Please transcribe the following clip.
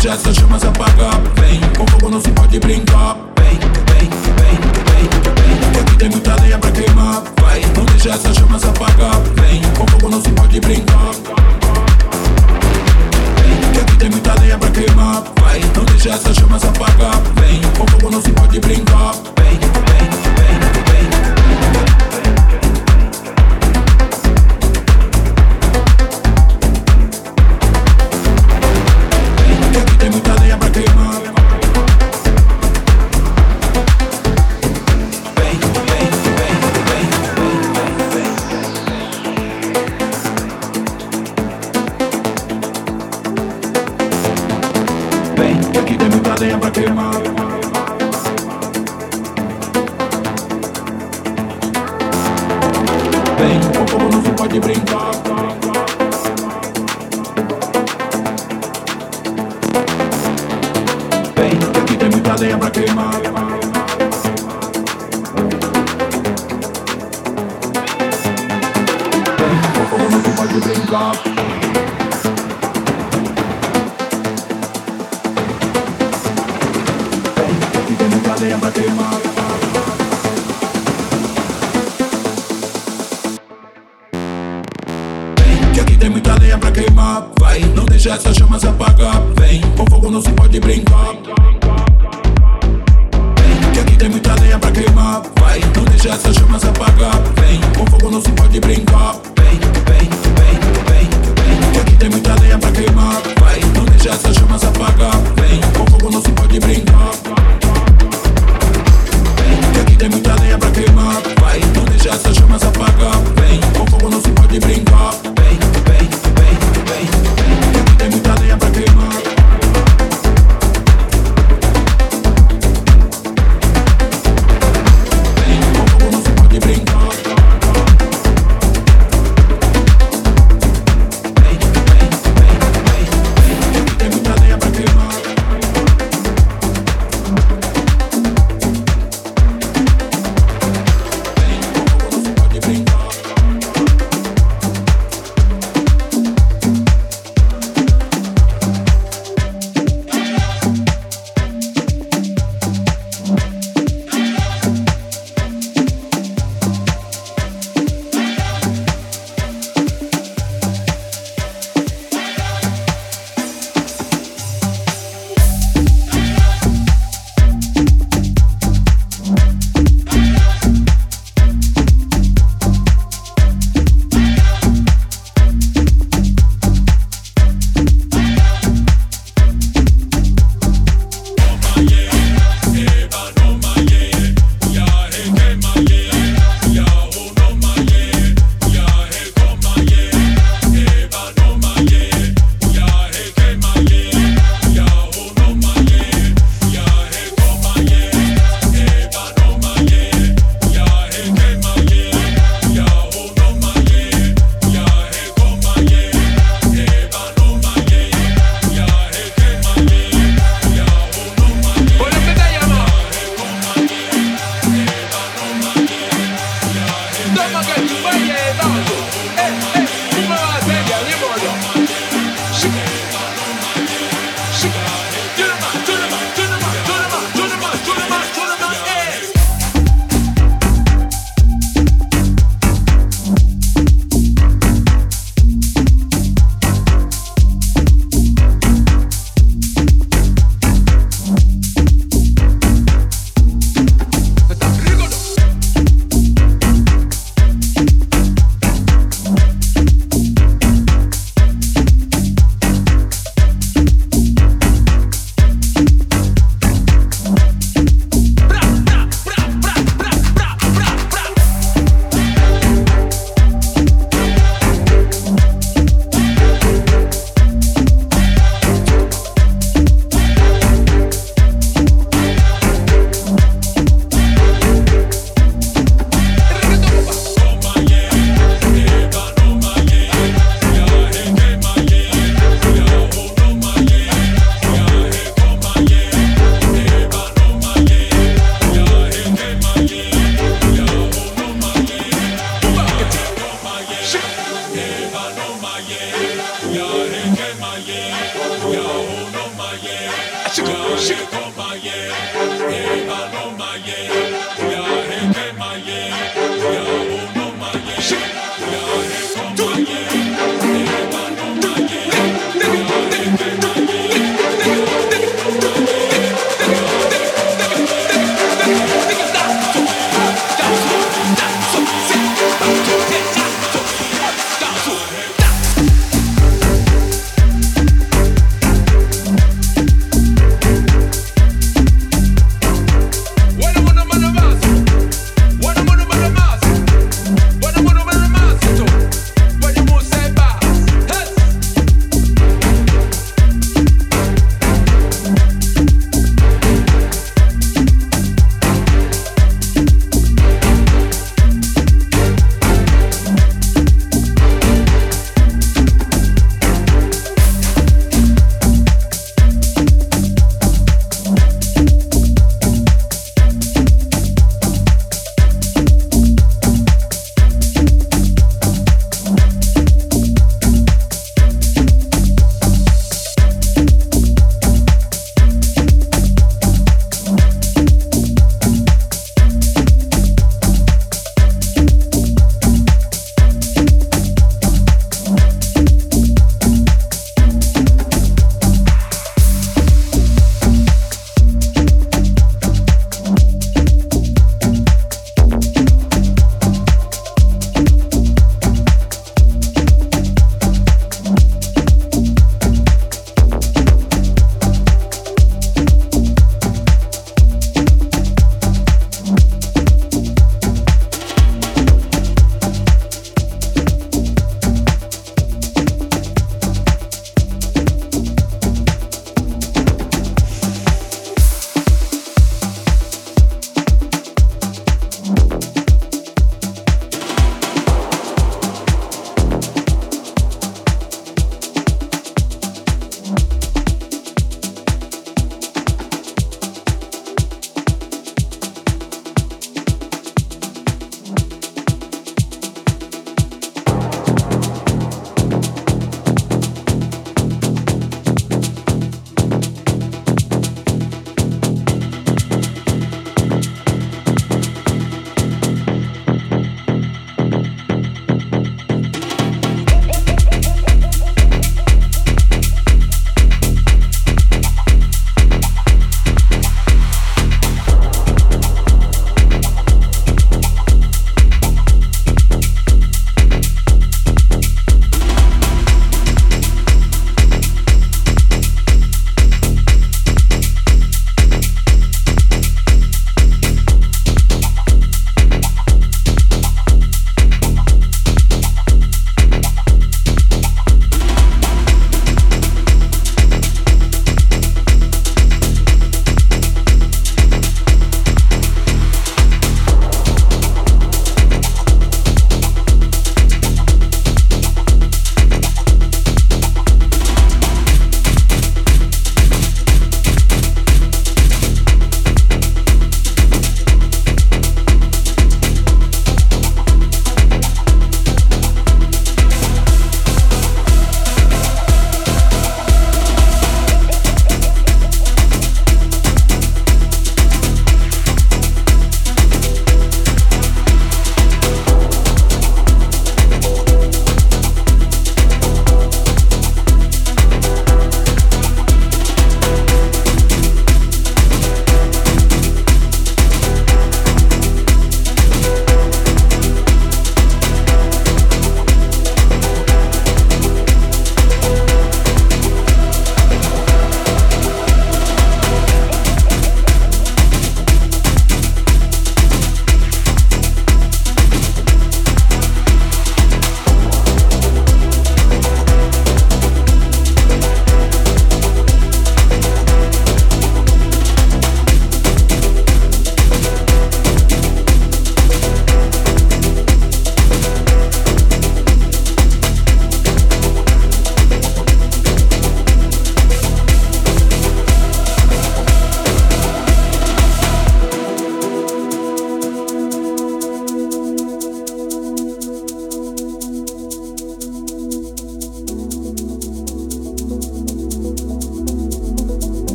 Deixa essas chamas apagar Vem, com fogo não se pode brincar Vem, vem, vem, vem, vem. Porque aqui tem muita lenha pra queimar Vai, não deixa essas chamas apagar Vem, com fogo não se pode brincar. Vem, porque tem muita lenha pra queimar Vai, não deixa essas chamas apagar Vem, com fogo não se pode brincar.